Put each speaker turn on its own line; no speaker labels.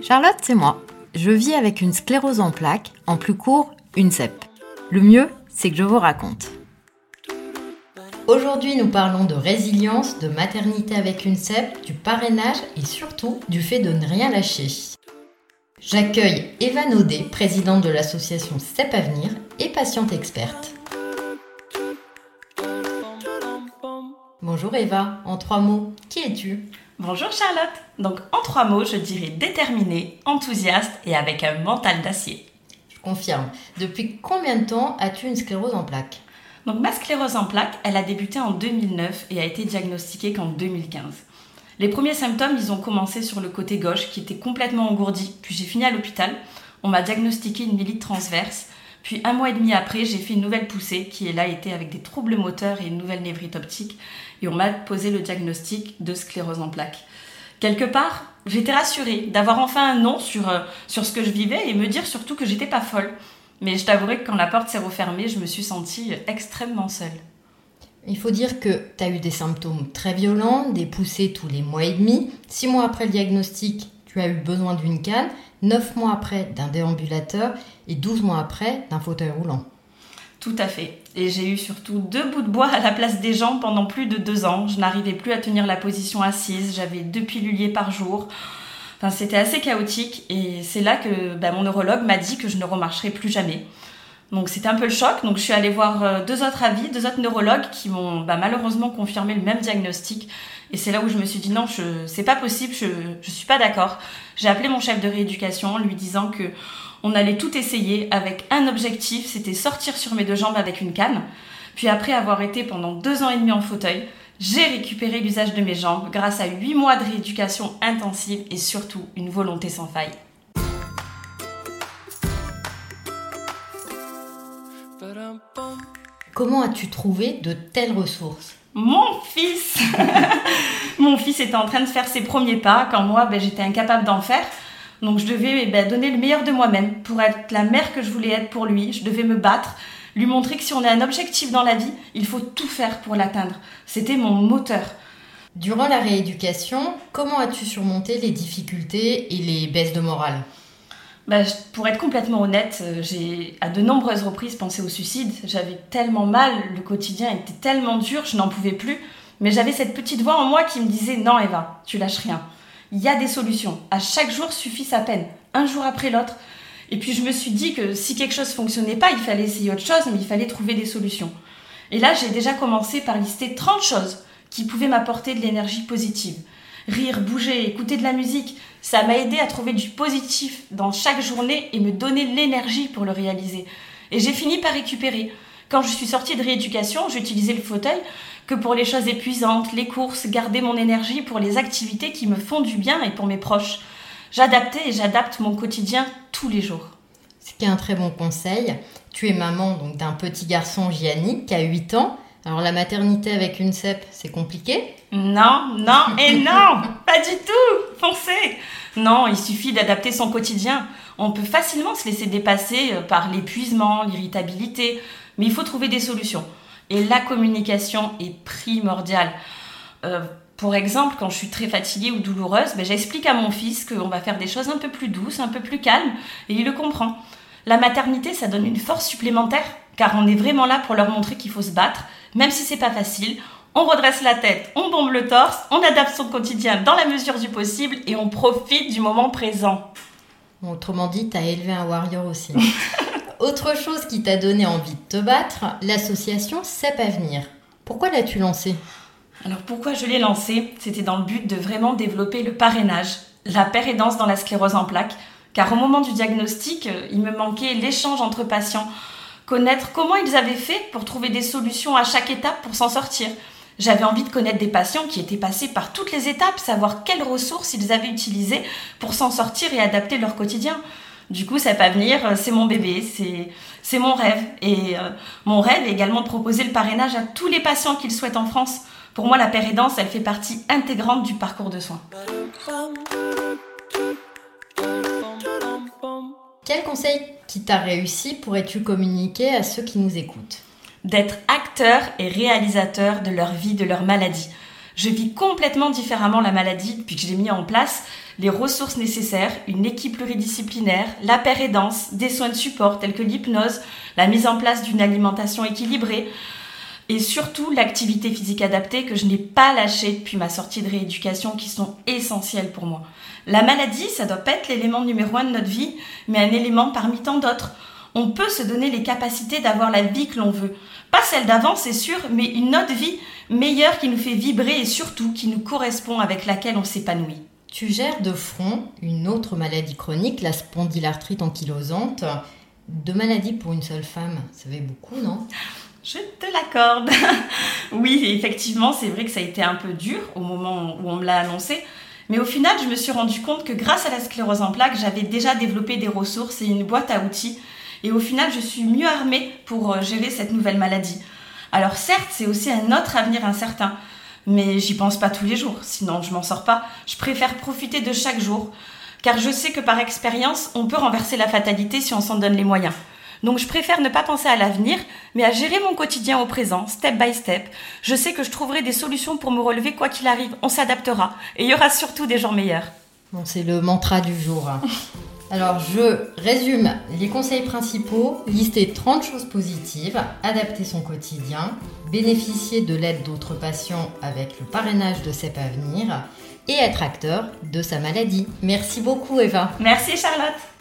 Charlotte, c'est moi. Je vis avec une sclérose en plaques, en plus court, une CEP. Le mieux, c'est que je vous raconte. Aujourd'hui, nous parlons de résilience, de maternité avec une CEP, du parrainage et surtout du fait de ne rien lâcher. J'accueille Eva Naudet, présidente de l'association CEP Avenir et patiente experte. Bonjour Eva, en trois mots, qui es-tu?
Bonjour Charlotte. Donc en trois mots, je dirais déterminée, enthousiaste et avec un mental d'acier.
Je confirme. Depuis combien de temps as-tu une sclérose en plaques?
Donc ma sclérose en plaques, elle a débuté en 2009 et a été diagnostiquée qu'en 2015. Les premiers symptômes, ils ont commencé sur le côté gauche qui était complètement engourdi, puis j'ai fini à l'hôpital. On m'a diagnostiqué une mylite transverse, puis un mois et demi après, j'ai fait une nouvelle poussée qui, là, été avec des troubles moteurs et une nouvelle névrite optique, et on m'a posé le diagnostic de sclérose en plaques. Quelque part, j'étais rassurée d'avoir enfin un nom sur, euh, sur ce que je vivais et me dire surtout que j'étais pas folle. Mais je t'avouerai que quand la porte s'est refermée, je me suis sentie extrêmement seule.
Il faut dire que tu as eu des symptômes très violents, des poussées tous les mois et demi. Six mois après le diagnostic, tu as eu besoin d'une canne. Neuf mois après, d'un déambulateur. Et douze mois après, d'un fauteuil roulant.
Tout à fait. Et j'ai eu surtout deux bouts de bois à la place des jambes pendant plus de deux ans. Je n'arrivais plus à tenir la position assise. J'avais deux piluliers par jour. Enfin, c'était assez chaotique. Et c'est là que bah, mon neurologue m'a dit que je ne remarcherais plus jamais. Donc c'était un peu le choc. Donc je suis allée voir euh, deux autres avis, deux autres neurologues qui m'ont bah, malheureusement confirmé le même diagnostic. Et c'est là où je me suis dit non, je, c'est pas possible, je, je suis pas d'accord. J'ai appelé mon chef de rééducation en lui disant que on allait tout essayer avec un objectif, c'était sortir sur mes deux jambes avec une canne. Puis après avoir été pendant deux ans et demi en fauteuil, j'ai récupéré l'usage de mes jambes grâce à huit mois de rééducation intensive et surtout une volonté sans faille.
Comment as-tu trouvé de telles ressources?
Mon fils Mon fils était en train de faire ses premiers pas quand moi ben, j'étais incapable d'en faire. Donc je devais ben, donner le meilleur de moi-même pour être la mère que je voulais être pour lui. Je devais me battre, lui montrer que si on a un objectif dans la vie, il faut tout faire pour l'atteindre. C'était mon moteur.
Durant la rééducation, comment as-tu surmonté les difficultés et les baisses de morale?
Bah, pour être complètement honnête, euh, j'ai à de nombreuses reprises pensé au suicide. J'avais tellement mal, le quotidien était tellement dur, je n'en pouvais plus. Mais j'avais cette petite voix en moi qui me disait non Eva, tu lâches rien. Il y a des solutions. À chaque jour suffit sa peine, un jour après l'autre. Et puis je me suis dit que si quelque chose fonctionnait pas, il fallait essayer autre chose, mais il fallait trouver des solutions. Et là, j'ai déjà commencé par lister 30 choses qui pouvaient m'apporter de l'énergie positive. Rire, bouger, écouter de la musique, ça m'a aidé à trouver du positif dans chaque journée et me donner l'énergie pour le réaliser. Et j'ai fini par récupérer. Quand je suis sortie de rééducation, j'utilisais le fauteuil que pour les choses épuisantes, les courses, garder mon énergie pour les activités qui me font du bien et pour mes proches. J'adaptais et j'adapte mon quotidien tous les jours.
Ce qui est un très bon conseil. Tu es maman donc d'un petit garçon Gianni qui a 8 ans. Alors la maternité avec une CEP, c'est compliqué
Non, non et non Pas du tout Foncez Non, il suffit d'adapter son quotidien. On peut facilement se laisser dépasser euh, par l'épuisement, l'irritabilité, mais il faut trouver des solutions. Et la communication est primordiale. Euh, pour exemple, quand je suis très fatiguée ou douloureuse, ben, j'explique à mon fils qu'on va faire des choses un peu plus douces, un peu plus calmes, et il le comprend. La maternité, ça donne une force supplémentaire, car on est vraiment là pour leur montrer qu'il faut se battre, même si c'est pas facile. On redresse la tête, on bombe le torse, on adapte son quotidien dans la mesure du possible et on profite du moment présent.
Autrement dit, t'as élevé un warrior aussi. Autre chose qui t'a donné envie de te battre, l'association CEP Avenir. Pourquoi l'as-tu lancée?
Alors pourquoi je l'ai lancée? C'était dans le but de vraiment développer le parrainage, la pérédance dans la sclérose en plaques, car au moment du diagnostic, euh, il me manquait l'échange entre patients, connaître comment ils avaient fait pour trouver des solutions à chaque étape pour s'en sortir. J'avais envie de connaître des patients qui étaient passés par toutes les étapes, savoir quelles ressources ils avaient utilisées pour s'en sortir et adapter leur quotidien. Du coup, ça pas venir, euh, c'est mon bébé, c'est, c'est mon rêve. Et euh, mon rêve est également de proposer le parrainage à tous les patients qu'ils souhaitent en France. Pour moi, la pérédance, elle fait partie intégrante du parcours de soins.
Quel conseil qui t'a réussi pourrais-tu communiquer à ceux qui nous écoutent?
D'être acteurs et réalisateurs de leur vie, de leur maladie. Je vis complètement différemment la maladie depuis que j'ai mis en place. Les ressources nécessaires, une équipe pluridisciplinaire, la pérédance, des soins de support tels que l'hypnose, la mise en place d'une alimentation équilibrée et surtout l'activité physique adaptée que je n'ai pas lâchée depuis ma sortie de rééducation qui sont essentielles pour moi. La maladie, ça doit pas être l'élément numéro un de notre vie, mais un élément parmi tant d'autres. On peut se donner les capacités d'avoir la vie que l'on veut. Pas celle d'avant, c'est sûr, mais une autre vie meilleure qui nous fait vibrer et surtout qui nous correspond avec laquelle on s'épanouit.
Tu gères de front une autre maladie chronique, la spondylarthrite ankylosante. Deux maladies pour une seule femme, ça fait beaucoup, non?
Je te l'accorde. oui, effectivement, c'est vrai que ça a été un peu dur au moment où on me l'a annoncé. Mais au final, je me suis rendu compte que grâce à la sclérose en plaques, j'avais déjà développé des ressources et une boîte à outils. Et au final, je suis mieux armée pour euh, gérer cette nouvelle maladie. Alors certes, c'est aussi un autre avenir incertain mais j'y pense pas tous les jours, sinon je m'en sors pas. Je préfère profiter de chaque jour, car je sais que par expérience, on peut renverser la fatalité si on s'en donne les moyens. Donc je préfère ne pas penser à l'avenir, mais à gérer mon quotidien au présent, step by step. Je sais que je trouverai des solutions pour me relever quoi qu'il arrive, on s'adaptera, et il y aura surtout des jours meilleurs.
Bon, c'est le mantra du jour. Alors, je résume les conseils principaux. Lister 30 choses positives, adapter son quotidien, bénéficier de l'aide d'autres patients avec le parrainage de CEP Avenir et être acteur de sa maladie. Merci beaucoup, Eva.
Merci, Charlotte.